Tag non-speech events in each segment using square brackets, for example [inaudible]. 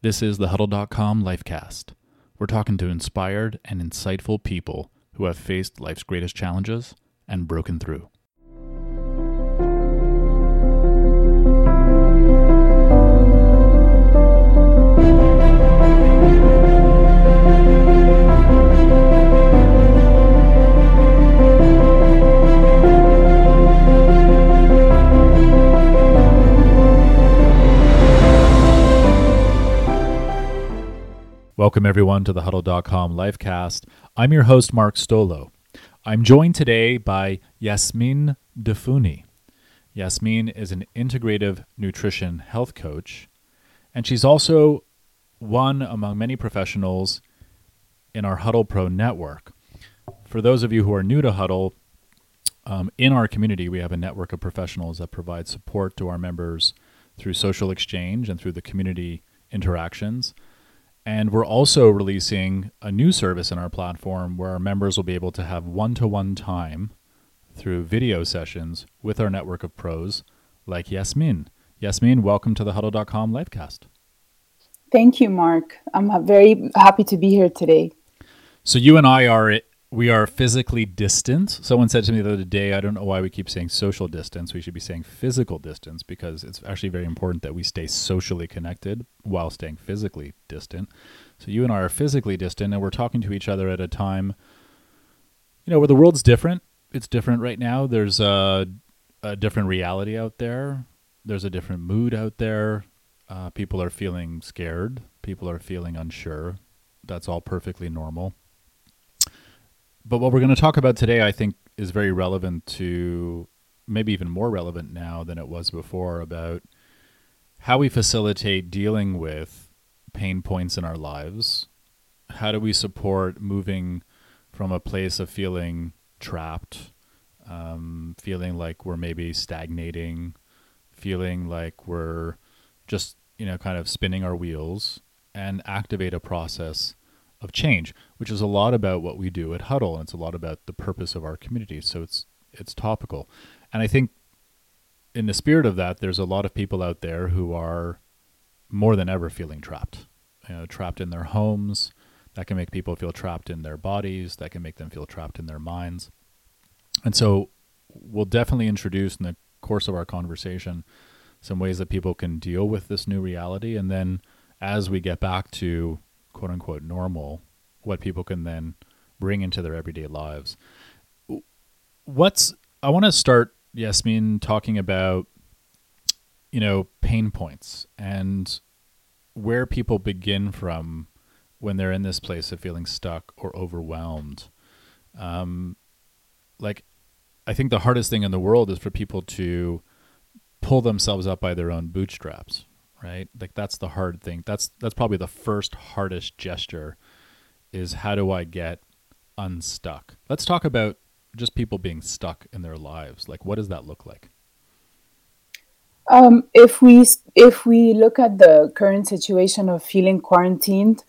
This is the Huddle.com Lifecast. We're talking to inspired and insightful people who have faced life's greatest challenges and broken through. Welcome, everyone, to the Huddle.com livecast. I'm your host, Mark Stolo. I'm joined today by Yasmin Defuni. Yasmin is an integrative nutrition health coach, and she's also one among many professionals in our Huddle Pro network. For those of you who are new to Huddle, um, in our community, we have a network of professionals that provide support to our members through social exchange and through the community interactions. And we're also releasing a new service in our platform where our members will be able to have one to one time through video sessions with our network of pros like Yasmin. Yasmin, welcome to the huddle.com livecast. Thank you, Mark. I'm very happy to be here today. So you and I are we are physically distant. Someone said to me the other day, I don't know why we keep saying social distance. We should be saying physical distance because it's actually very important that we stay socially connected while staying physically distant. So you and I are physically distant and we're talking to each other at a time, you know, where the world's different. It's different right now. There's a, a different reality out there. There's a different mood out there. Uh, people are feeling scared. People are feeling unsure. That's all perfectly normal but what we're going to talk about today, I think, is very relevant to maybe even more relevant now than it was before about how we facilitate dealing with pain points in our lives. How do we support moving from a place of feeling trapped, um, feeling like we're maybe stagnating, feeling like we're just, you know, kind of spinning our wheels and activate a process of change, which is a lot about what we do at Huddle, and it's a lot about the purpose of our community. So it's it's topical, and I think in the spirit of that, there's a lot of people out there who are more than ever feeling trapped, you know, trapped in their homes. That can make people feel trapped in their bodies. That can make them feel trapped in their minds. And so, we'll definitely introduce in the course of our conversation some ways that people can deal with this new reality, and then as we get back to quote unquote normal, what people can then bring into their everyday lives. What's I want to start Yasmin talking about you know pain points and where people begin from when they're in this place of feeling stuck or overwhelmed. Um, like, I think the hardest thing in the world is for people to pull themselves up by their own bootstraps, right? Like that's the hard thing. That's that's probably the first hardest gesture is how do I get unstuck? Let's talk about just people being stuck in their lives. Like what does that look like? Um, if we if we look at the current situation of feeling quarantined,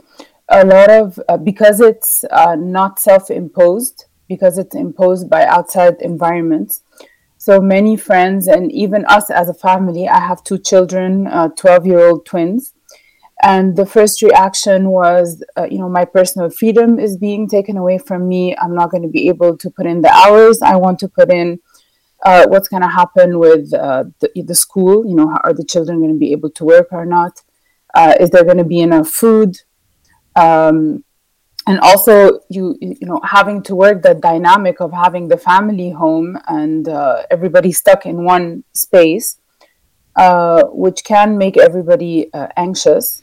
a lot of uh, because it's uh, not self-imposed, because it's imposed by outside environments, so many friends and even us as a family i have two children 12 uh, year old twins. And the first reaction was uh, you know my personal freedom is being taken away from me. I'm not going to be able to put in the hours i want to put in. Uh, what's going to happen with uh, the, the, school? You know are the children going to be able to work or not? Uh, is there going to be enough food? Um, and also you you know having to work the dynamic of having the family home and uh, everybody stuck in one space uh, which can make everybody uh, anxious.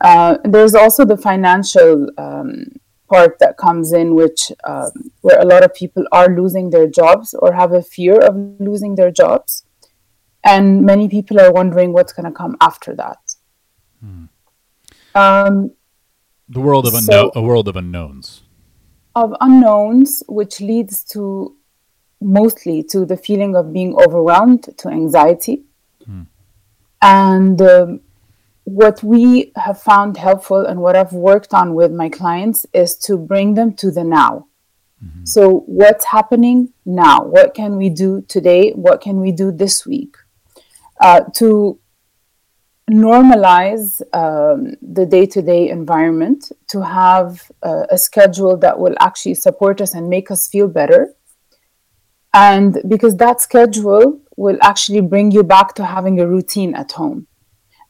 Uh, there's also the financial um, part that comes in which um, where a lot of people are losing their jobs or have a fear of losing their jobs. And many people are wondering what's going to come after that. Hmm. um, the world of unknown, so, a world of unknowns. Of unknowns, which leads to mostly to the feeling of being overwhelmed, to anxiety. Hmm. And um, what we have found helpful and what I've worked on with my clients is to bring them to the now. Mm-hmm. So, what's happening now? What can we do today? What can we do this week? Uh, to normalize um, the day-to-day environment to have uh, a schedule that will actually support us and make us feel better. And because that schedule will actually bring you back to having a routine at home.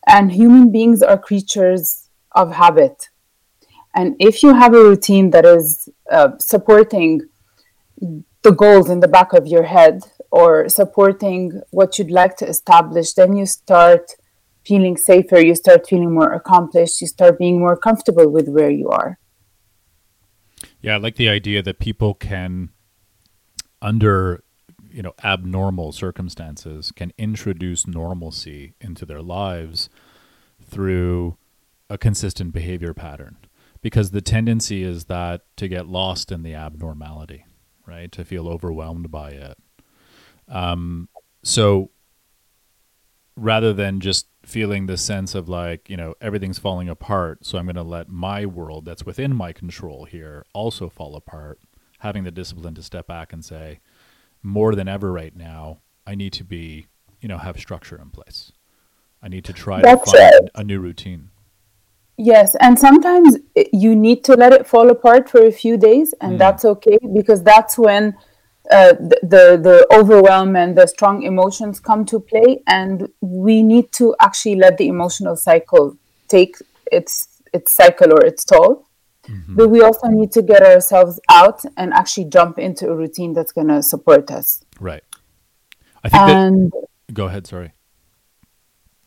And human beings are creatures of habit. And if you have a routine that is uh, supporting the goals in the back of your head or supporting what you'd like to establish then you start feeling safer, you start feeling more accomplished, you start being more comfortable with where you are. Yeah, I like the idea that people can, under you know abnormal circumstances, can introduce normalcy into their lives through a consistent behavior pattern. Because the tendency is that to get lost in the abnormality, right? To feel overwhelmed by it. Um, so rather than just feeling the sense of like you know everything's falling apart so i'm going to let my world that's within my control here also fall apart having the discipline to step back and say more than ever right now i need to be you know have structure in place i need to try that's to find it. a new routine yes and sometimes you need to let it fall apart for a few days and mm. that's okay because that's when uh, the, the overwhelm and the strong emotions come to play and we need to actually let the emotional cycle take its its cycle or its toll. Mm-hmm. but we also need to get ourselves out and actually jump into a routine that's going to support us. Right. I think and, that, go ahead sorry.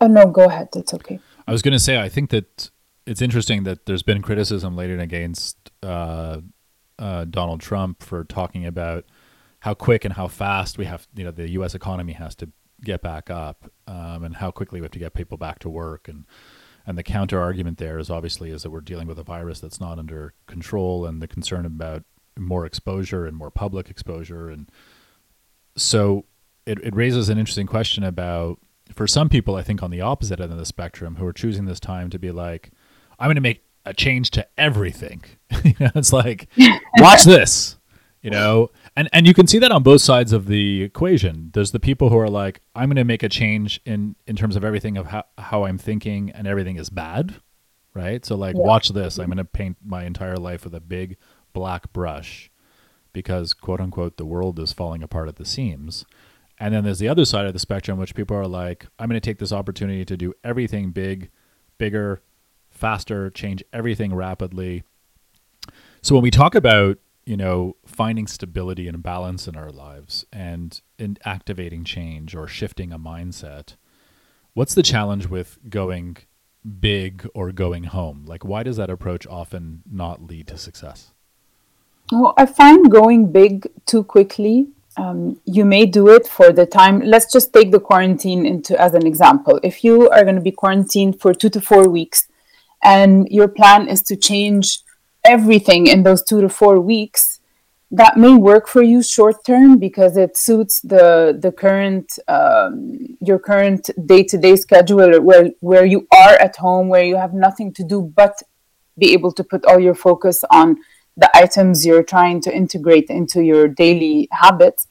Oh no go ahead. It's okay. I was going to say i think that it's interesting that there's been criticism laid against uh, uh, donald trump for talking about how quick and how fast we have, you know, the U.S. economy has to get back up, um, and how quickly we have to get people back to work. And and the counter argument there is obviously is that we're dealing with a virus that's not under control, and the concern about more exposure and more public exposure, and so it, it raises an interesting question about for some people, I think on the opposite end of the spectrum, who are choosing this time to be like, I'm going to make a change to everything. [laughs] you know, it's like, [laughs] watch this you know and and you can see that on both sides of the equation. There's the people who are like i'm going to make a change in in terms of everything of how, how i'm thinking and everything is bad right? So like yeah. watch this. I'm going to paint my entire life with a big black brush because quote unquote the world is falling apart at the seams. And then there's the other side of the spectrum which people are like i'm going to take this opportunity to do everything big bigger faster change everything rapidly. So when we talk about you know, finding stability and balance in our lives and in activating change or shifting a mindset. What's the challenge with going big or going home? Like, why does that approach often not lead to success? Well, I find going big too quickly. Um, you may do it for the time. Let's just take the quarantine into as an example. If you are going to be quarantined for two to four weeks, and your plan is to change everything in those two to four weeks that may work for you short term because it suits the the current um, your current day to day schedule where where you are at home where you have nothing to do but be able to put all your focus on the items you're trying to integrate into your daily habits.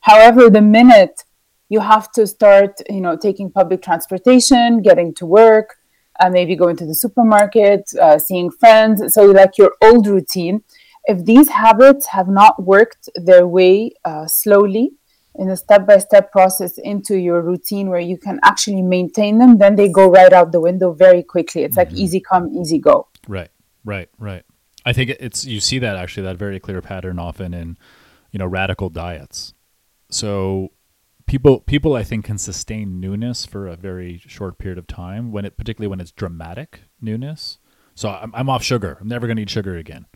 However, the minute you have to start, you know, taking public transportation, getting to work, uh, maybe going to the supermarket, uh, seeing friends. So, like your old routine, if these habits have not worked their way uh, slowly in a step by step process into your routine where you can actually maintain them, then they go right out the window very quickly. It's mm-hmm. like easy come, easy go. Right, right, right. I think it's you see that actually that very clear pattern often in you know radical diets. So people people I think can sustain newness for a very short period of time when it particularly when it's dramatic newness. So I'm, I'm off sugar. I'm never going to eat sugar again.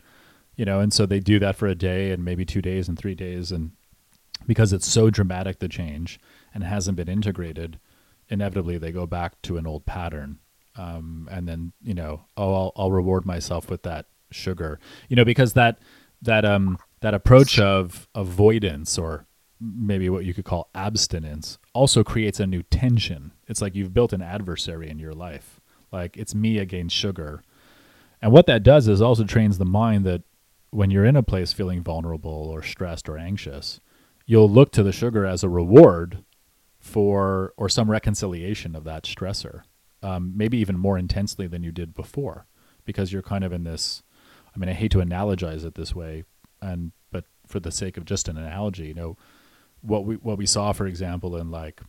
You know, and so they do that for a day and maybe two days and three days, and because it's so dramatic the change and hasn't been integrated, inevitably they go back to an old pattern. Um, and then you know, oh, I'll, I'll reward myself with that sugar. You know, because that that um that approach of avoidance or maybe what you could call abstinence also creates a new tension. It's like you've built an adversary in your life. Like it's me against sugar. And what that does is also trains the mind that when you're in a place feeling vulnerable or stressed or anxious, you'll look to the sugar as a reward for or some reconciliation of that stressor. um, maybe even more intensely than you did before, because you're kind of in this. I mean, I hate to analogize it this way, and but for the sake of just an analogy, you know, what we what we saw, for example, in like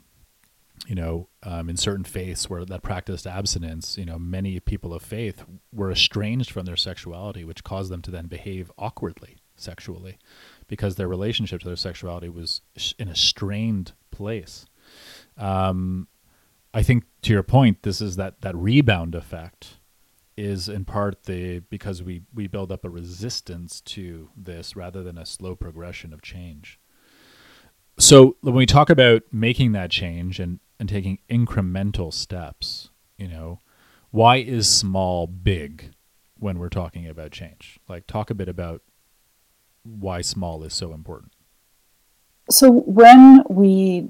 you know, um, in certain faiths where that practiced abstinence, you know, many people of faith were estranged from their sexuality, which caused them to then behave awkwardly sexually because their relationship to their sexuality was in a strained place. Um, I think to your point, this is that that rebound effect is in part the because we we build up a resistance to this rather than a slow progression of change. So when we talk about making that change and and taking incremental steps, you know, why is small big when we're talking about change? Like talk a bit about why small is so important. So when we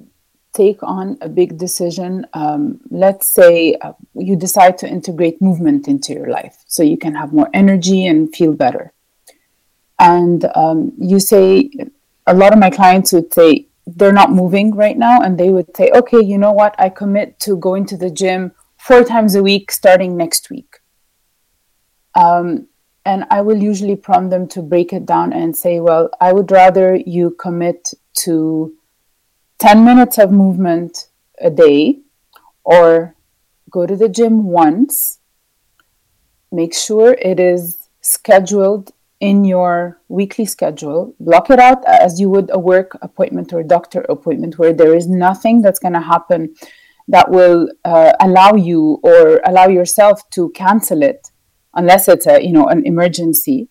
take on a big decision, um, let's say uh, you decide to integrate movement into your life so you can have more energy and feel better. And um, you say, a lot of my clients would say they're not moving right now, and they would say, okay, you know what? I commit to going to the gym four times a week starting next week. Um, and I will usually prompt them to break it down and say, well, I would rather you commit to 10 minutes of movement a day or go to the gym once. Make sure it is scheduled in your weekly schedule. Block it out as you would a work appointment or a doctor appointment where there is nothing that's going to happen that will uh, allow you or allow yourself to cancel it unless it's a you know an emergency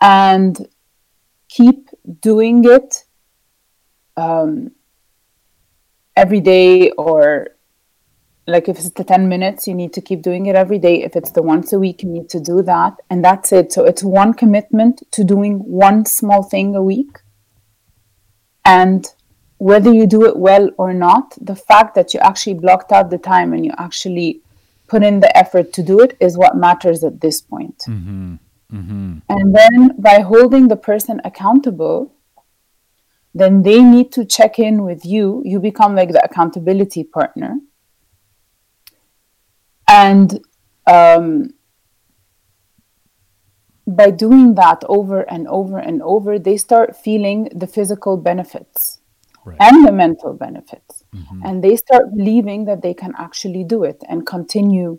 and keep doing it um, every day or like if it's the 10 minutes you need to keep doing it every day if it's the once a week you need to do that and that's it so it's one commitment to doing one small thing a week and whether you do it well or not the fact that you actually blocked out the time and you actually put in the effort to do it is what matters at this point. Mm-hmm. Mm-hmm. And then by holding the person accountable, then they need to check in with you. You become like the accountability partner. And um, by doing that over and over and over, they start feeling the physical benefits right. and the mental benefits. Mm-hmm. And they start believing that they can actually do it and continue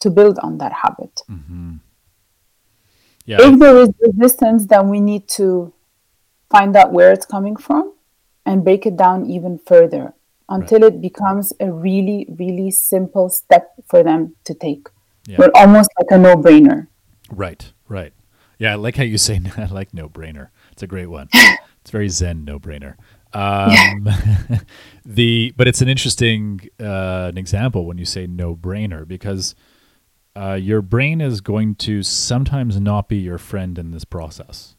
to build on that habit. Mm-hmm. Yeah. If there is resistance, then we need to find out where it's coming from and break it down even further until right. it becomes a really, really simple step for them to take. Yeah. But almost like a no brainer. Right, right. Yeah, I like how you say [laughs] I like no brainer. It's a great one. [laughs] it's very zen no brainer. Um, [laughs] the but it's an interesting uh, an example when you say no brainer because uh, your brain is going to sometimes not be your friend in this process,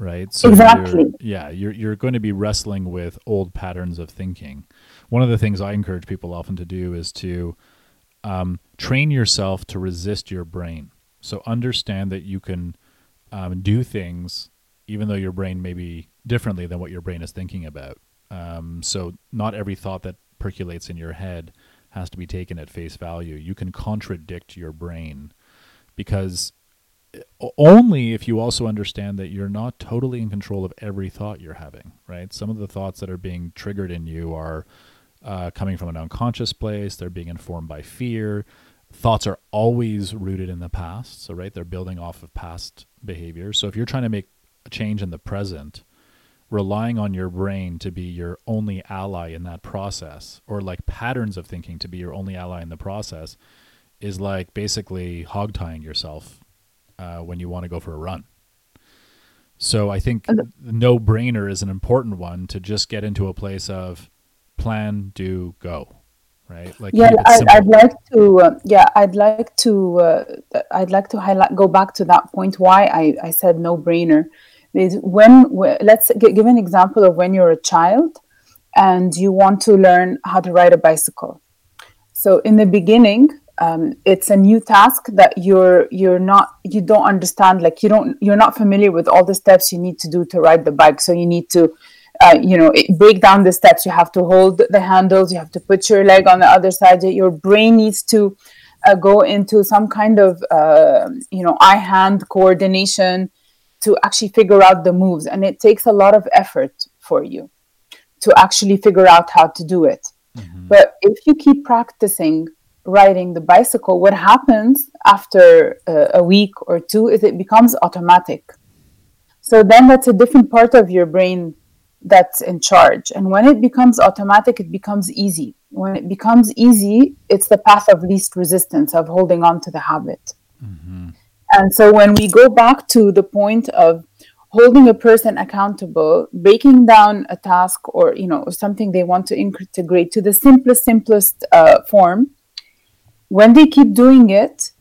right? So exactly. You're, yeah, you're you're going to be wrestling with old patterns of thinking. One of the things I encourage people often to do is to um, train yourself to resist your brain. So understand that you can um, do things even though your brain may be differently than what your brain is thinking about. Um, so not every thought that percolates in your head has to be taken at face value. You can contradict your brain because only if you also understand that you're not totally in control of every thought you're having, right? Some of the thoughts that are being triggered in you are uh, coming from an unconscious place, they're being informed by fear. Thoughts are always rooted in the past. So, right, they're building off of past behavior. So, if you're trying to make a change in the present, relying on your brain to be your only ally in that process or like patterns of thinking to be your only ally in the process is like basically hog tying yourself uh, when you want to go for a run. So i think the no brainer is an important one to just get into a place of plan do go right? Like yeah I'd, I'd, like to uh, yeah i'd like to uh, i'd like to highlight go back to that point why i i said no brainer is when let's give an example of when you're a child and you want to learn how to ride a bicycle. So in the beginning um, it's a new task that you're you're not you don't understand like you don't you're not familiar with all the steps you need to do to ride the bike. So you need to uh, you know it, break down the steps. You have to hold the handles. You have to put your leg on the other side. Your brain needs to uh, go into some kind of uh, you know eye hand coordination to actually figure out the moves. And it takes a lot of effort for you to actually figure out how to do it. Mm-hmm. but if you keep practicing riding the bicycle what happens after uh, a week or two is it becomes automatic so then that's a different part of your brain that's in charge. And when it becomes automatic, it becomes easy. When it becomes easy, it's the path of least resistance of holding on to the habit. Mm-hmm. And so when we go back to the point of holding a person accountable, breaking down a task or you know something they want to integrate to the simplest, simplest uh, form, when they keep doing it,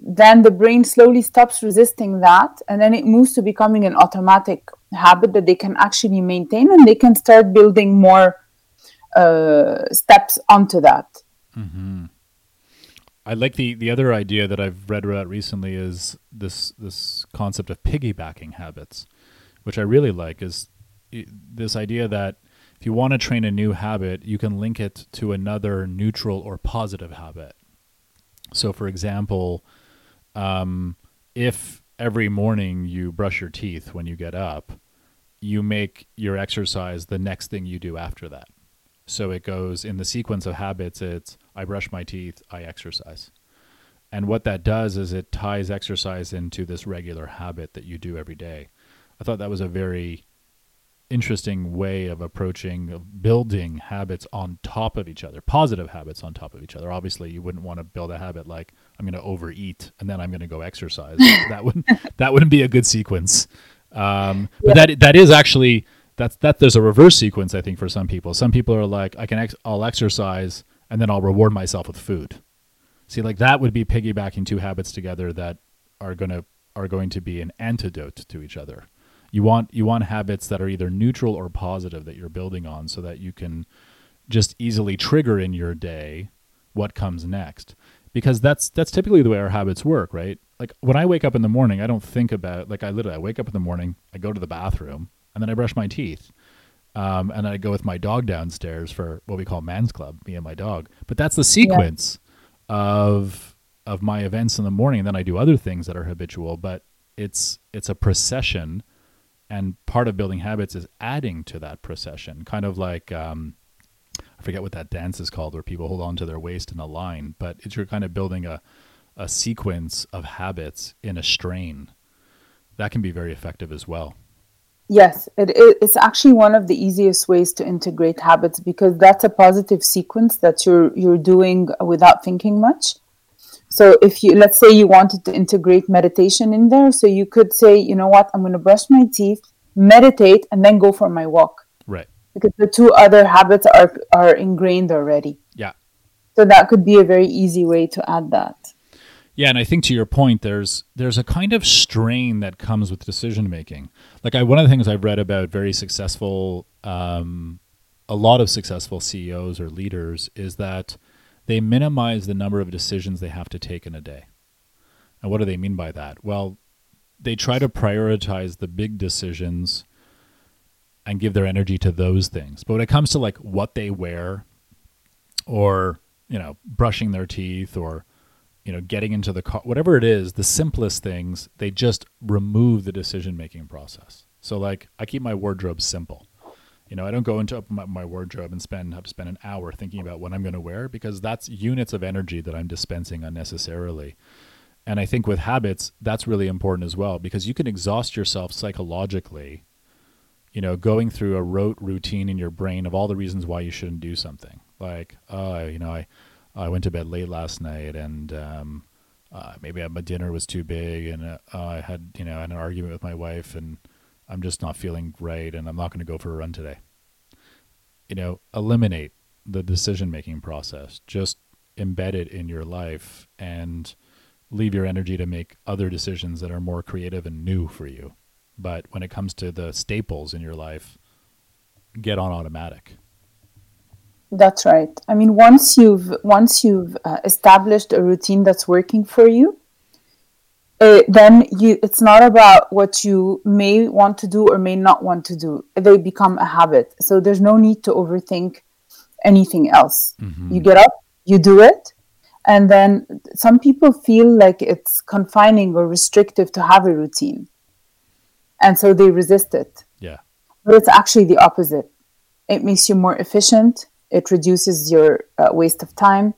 then the brain slowly stops resisting that and then it moves to becoming an automatic habit that they can actually maintain and they can start building more uh, steps onto that mm-hmm. i like the the other idea that i've read about recently is this this concept of piggybacking habits which i really like is this idea that if you want to train a new habit you can link it to another neutral or positive habit so for example um, if every morning you brush your teeth when you get up, you make your exercise the next thing you do after that. So it goes in the sequence of habits, it's I brush my teeth, I exercise. And what that does is it ties exercise into this regular habit that you do every day. I thought that was a very interesting way of approaching of building habits on top of each other positive habits on top of each other. Obviously you wouldn't want to build a habit like i'm going to overeat and then i'm going to go exercise. [laughs] That wouldn't that wouldn't be a good sequence. Um, but yeah. that that is actually that's that there's a reverse sequence i think for some people. Some people are like i can ex- i'll exercise and then i'll reward myself with food. See like that would be piggybacking two habits together that are going to are going to be an antidote to each other you want you want habits that are either neutral or positive that you're building on so that you can just easily trigger in your day what comes next. Because that's that's typically the way our habits work right? Like when i wake up in the morning i don't think about like i literally i wake up in the morning i go to the bathroom and then i brush my teeth um, and i go with my dog downstairs for what we call man's club me and my dog. But that's the sequence yeah. of of my events in the morning and then i do other things that are habitual but it's it's a procession and part of building habits is adding to that procession kind of like um, i forget what that dance is called where people hold on to their waist in a line but it's you're kind of building a, a sequence of habits in a strain. That can be very effective as well. Yes it, it's actually one of the easiest ways to integrate habits because that's a positive sequence that you're you're doing without thinking much so if you let's say you wanted to integrate meditation in there, so you could say, you know what, I'm going to brush my teeth, meditate, and then go for my walk. Right. Because the two other habits are are ingrained already. Yeah. So that could be a very easy way to add that. Yeah, and I think to your point, there's there's a kind of strain that comes with decision making. Like I, one of the things I've read about very successful, um, a lot of successful CEOs or leaders is that they minimize the number of decisions they have to take in a day. And what do they mean by that? Well, they try to prioritize the big decisions and give their energy to those things. But when it comes to like what they wear or, you know, brushing their teeth or, you know, getting into the car, whatever it is, the simplest things, they just remove the decision making process. So like I keep my wardrobe simple. You know, I don't go into my, my wardrobe and spend have to spend an hour thinking about what I'm going to wear because that's units of energy that I'm dispensing unnecessarily. And I think with habits, that's really important as well because you can exhaust yourself psychologically, you know, going through a rote routine in your brain of all the reasons why you shouldn't do something. Like, oh, you know, I, I went to bed late last night and um, uh, maybe my dinner was too big and uh, I had, you know, had an argument with my wife and I'm just not feeling right and I'm not going to go for a run today. You know, eliminate the decision making process. Just embed it in your life and leave your energy to make other decisions that are more creative and new for you. But when it comes to the staples in your life, get on automatic. That's right. I mean, once you've once you've uh, established a routine that's working for you, uh, then you it's not about what you may want to do or may not want to do. They become a habit. So there's no need to overthink anything else. Mm-hmm. you get up you do it and then some people feel like it's confining or restrictive to have a routine. And so they resist it. Yeah. But it's actually the opposite. It makes you more efficient. It reduces your uh, waste of time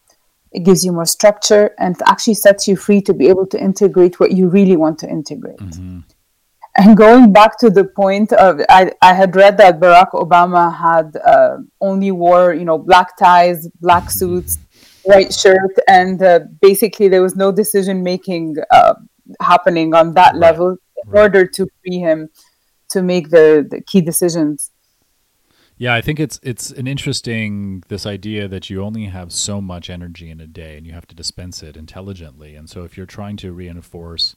it gives you more structure and actually sets you free to be able to integrate what you really want to integrate. Mm-hmm. And going back to the point of, I, I had read that Barack Obama had uh, only wore, you know, black ties, black mm-hmm. suits, white shirt, and uh, basically there was no decision making uh, happening on that right. level in right. order to free him to make the, the key decisions. Yeah, I think it's it's an interesting this idea that you only have so much energy in a day and you have to dispense it intelligently. And so if you're trying to reinforce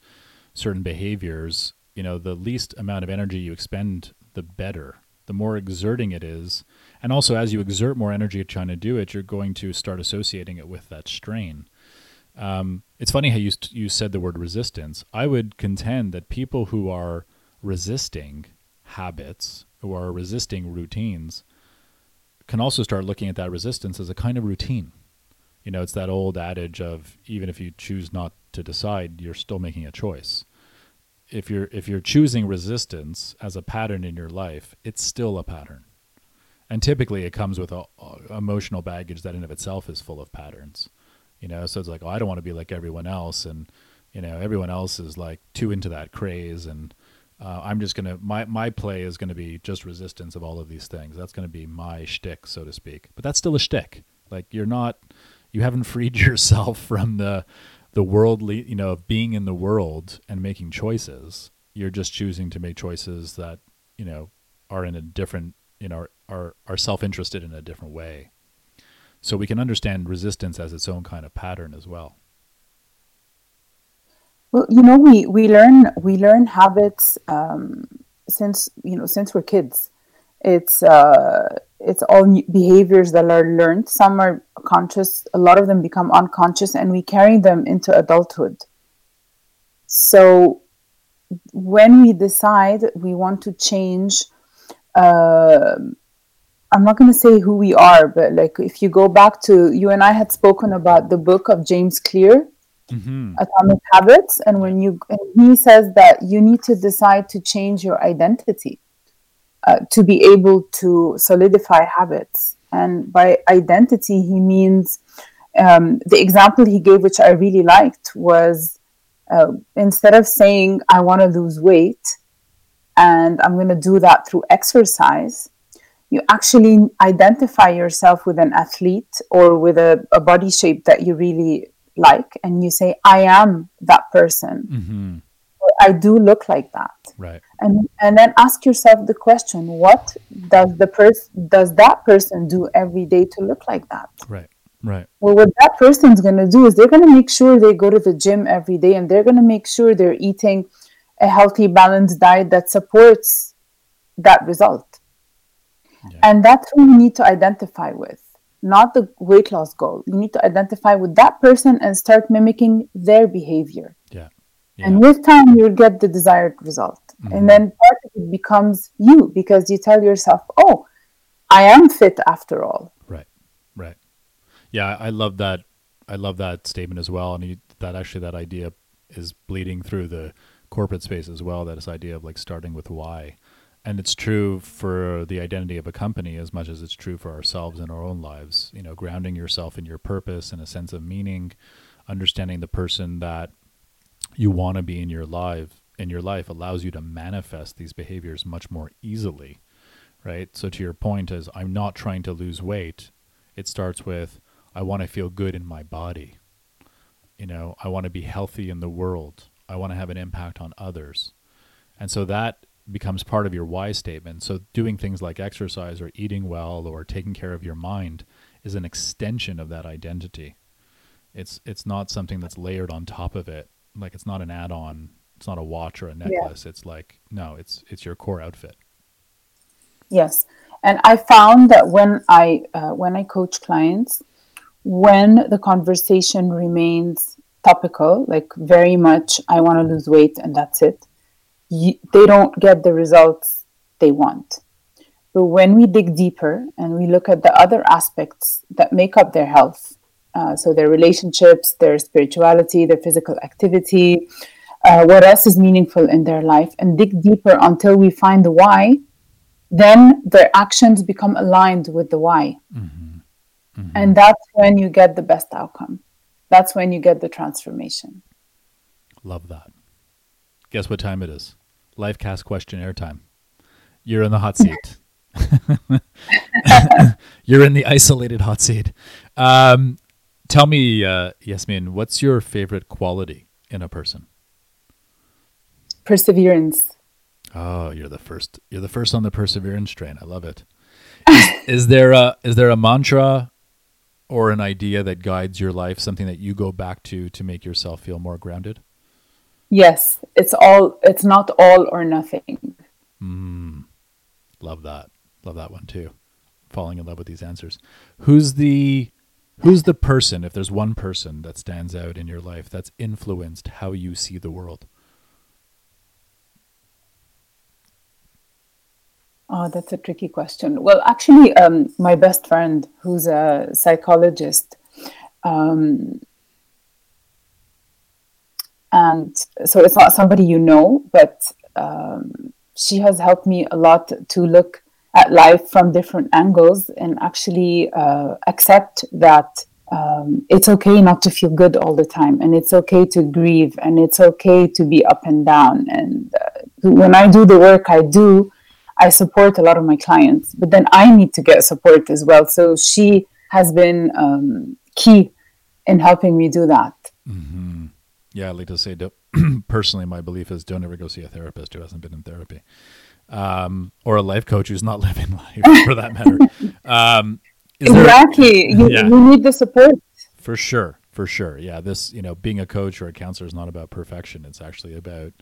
certain behaviors, you know, the least amount of energy you expend, the better. The more exerting it is. And also as you exert more energy trying to do it, you're going to start associating it with that strain. Um, it's funny how you you said the word resistance. I would contend that people who are resisting habits who are resisting routines can also start looking at that resistance as a kind of routine. You know, it's that old adage of even if you choose not to decide, you're still making a choice. If you're if you're choosing resistance as a pattern in your life, it's still a pattern. And typically it comes with a, a emotional baggage that in of itself is full of patterns. You know, so it's like, oh, I don't want to be like everyone else and you know, everyone else is like too into that craze and uh, I'm just gonna my my play is gonna be just resistance of all of these things. That's gonna be my shtick, so to speak. But that's still a shtick. Like you're not, you haven't [laughs] freed yourself from the the worldly, you know, of being in the world and making choices. You're just choosing to make choices that you know are in a different, you know, are are self interested in a different way. So we can understand resistance as its own kind of pattern as well. Well, you know, we we learn we learn habits um, since you know since we're kids. It's uh, it's all behaviors that are learned. Some are conscious. A lot of them become unconscious, and we carry them into adulthood. So, when we decide we want to change, uh, I'm not going to say who we are, but like if you go back to you and I had spoken about the book of James Clear mm-hmm. atomic habits and when you and he says that you need to decide to change your identity uh, to be able to solidify habits and by identity he means um, the example he gave which i really liked was uh, instead of saying i want to lose weight and i'm going to do that through exercise you actually identify yourself with an athlete or with a, a body shape that you really like and you say i am that person. Mm-hmm. i do look like that. Right. And and then ask yourself the question what does the person does that person do every day to look like that? Right right. Well what that person's going to do is they're going to make sure they go to the gym every day and they're going to make sure they're eating a healthy balanced diet that supports that result. Yeah. and that's what we need to identify with not the weight loss goal. You need to identify with that person and start mimicking their behavior. Yeah. yeah. And with time, you'll get the desired result. Mm-hmm. And then part of it becomes you because you tell yourself, oh, I am fit after all. Right. Right. Yeah. I love that. I love that statement as well. And that actually, that idea is bleeding through the corporate space as well. That this idea of like starting with why and it's true for the identity of a company as much as it's true for ourselves in our own lives. You know grounding yourself in your purpose and a sense of meaning understanding the person that you want to be in your life in your life allows you to manifest these behaviors much more easily right? So to your point is i'm not trying to lose weight. It starts with i want to feel good in my body. You know i want to be healthy in the world. I want to have an impact on others. And so that becomes part of your why statement. So doing things like exercise or eating well or taking care of your mind is an extension of that identity. It's it's not something that's layered on top of it. Like it's not an add-on. It's not a watch or a necklace. Yeah. It's like no, it's it's your core outfit. Yes, and I found that when I uh, when I coach clients, when the conversation remains topical, like very much, I want to lose weight and that's it, you, they don't get the results they want. But when we dig deeper and we look at the other aspects that make up their health, uh, so their relationships, their spirituality, their physical activity, uh, what else is meaningful in their life, and dig deeper until we find the why, then their actions become aligned with the why. Mm-hmm. Mm-hmm. And that's when you get the best outcome. That's when you get the transformation. Love that. Guess what time it is? Lifecast questionnaire time. You're in the hot seat. [laughs] You're in the isolated hot seat. Um, tell me, uh, Yasmin, what's your favorite quality in a person? Perseverance. Oh, you're the first. You're the first on the perseverance train. I love it. Is, is there a is there a mantra or an idea that guides your life? Something that you go back to to make yourself feel more grounded? Yes, it's all. It's not all or nothing. Mm, love that. Love that one too. Falling in love with these answers. Who's the who's the person? If there's one person that stands out in your life that's influenced how you see the world. Oh, that's a tricky question. Well, actually, um, my best friend, who's a psychologist, um, and so it's not somebody you know, but um, she has helped me a lot to look at life from different angles and actually uh, accept that um, it's okay not to feel good all the time and it's okay to grieve and it's okay to be up and down and uh, when i do the work i do I support a lot of my clients, but then I need to get support as well. So she has been um, key in helping me do that. Mm-hmm. Yeah, like to say, [clears throat] personally, my belief is don't ever go see a therapist who hasn't been in therapy, um, or a life coach who's not [laughs] living life, for that matter. Um, exactly, there, you, yeah. you need the support for sure, for sure. Yeah, this you know, being a coach or a counselor is not about perfection. It's actually about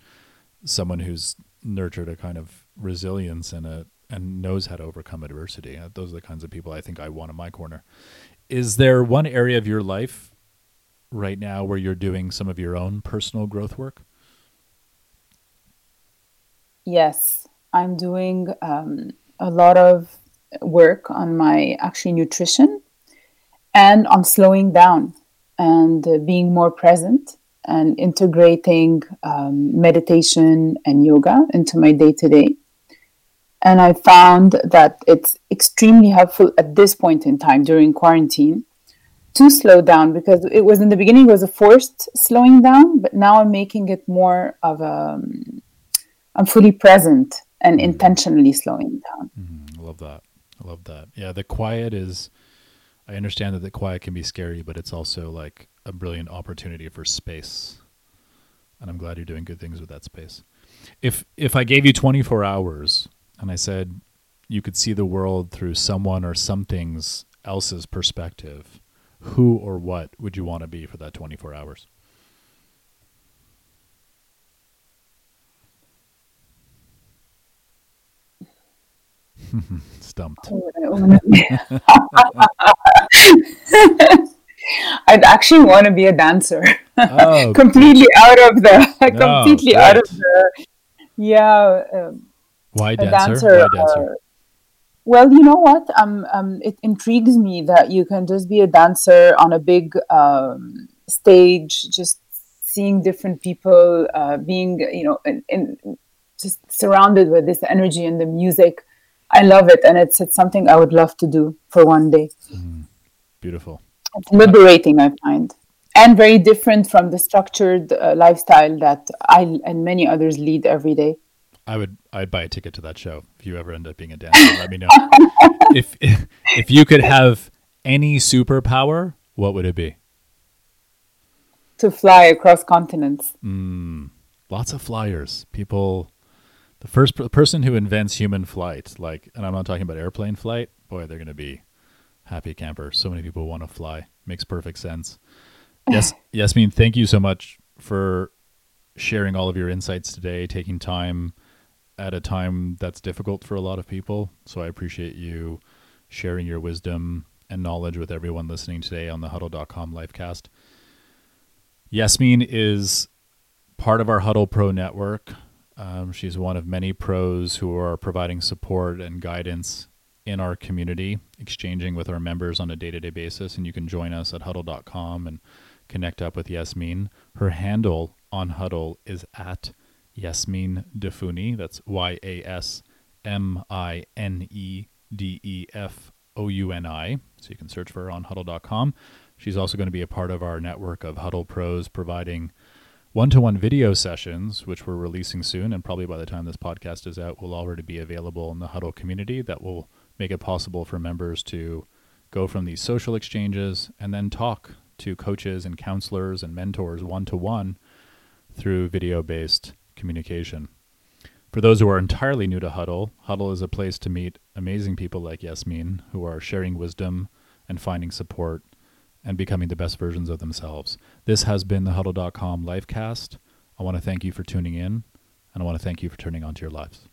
someone who's nurtured a kind of resilience and a and knows how to overcome adversity. Uh, those are the kinds of people I think I want in my corner. Is there one area of your life right now where you're doing some of your own personal growth work? Yes, I'm doing um, a lot of work on my actually nutrition and on slowing down and uh, being more present and integrating um, meditation and yoga into my day to day. And I found that it's extremely helpful at this point in time during quarantine to slow down because it was in the beginning it was a forced slowing down, but now I'm making it more of a um, I'm fully present and mm-hmm. intentionally slowing down. Mm, I love that. I love that. Yeah, the quiet is I understand that the quiet can be scary, but it's also like a brilliant opportunity for space. And I'm glad you're doing good things with that space. If if I gave you 24 hours and I said you could see the world through someone or something's else's perspective, who or what would you want to be for that 24 hours? [laughs] Stumped. [laughs] I'd actually want to be a dancer. Oh, [laughs] completely out of the completely out of the yeah. Um, Why dancer? dancer Why dancer? Uh, well, you know what? Um, um, it intrigues me that you can just be a dancer on a big um, stage, just seeing different people, uh, being you know, in, in, just surrounded with this energy and the music. I love it, and it's it's something I would love to do for one day. Mm, beautiful. It's liberating, I find, and very different from the structured uh, lifestyle that I and many others lead every day. I would I'd buy a ticket to that show if you ever end up being a dancer. let me know. if, [laughs] if if you could have any superpower, what would it be? To fly across continents. Mm, lots of flyers. People the first per- person who invents human flight, like, and I'm not talking about airplane flight. Boy, they're going to be happy camper. So many people want to fly. Makes perfect sense. [laughs] Yes, Yasmin, thank you so much for sharing all of your insights today, taking time at a time that's difficult for a lot of people. So I appreciate you sharing your wisdom and knowledge with everyone listening today on the huddle.com livecast. Yasmin is part of our Huddle Pro network. Um, she's one of many pros who are providing support and guidance in our community, exchanging with our members on a day to day basis. And you can join us at huddle.com and connect up with Yasmin. Her handle on Huddle is at Yasmine Defouni. That's Y A S M I N E D E F O U N I. So you can search for her on huddle.com. She's also going to be a part of our network of Huddle Pros providing one to one video sessions, which we're releasing soon. And probably by the time this podcast is out, will already be available in the Huddle community that will make it possible for members to go from these social exchanges and then talk to coaches and counselors and mentors one to one through video based communication. For those who are entirely new to Huddle, Huddle is a place to meet amazing people like Yasmine who are sharing wisdom and finding support and becoming the best versions of themselves. This has been the Huddle.com Lifecast. I want to thank you for tuning in, and I want to thank you for turning on to your lives.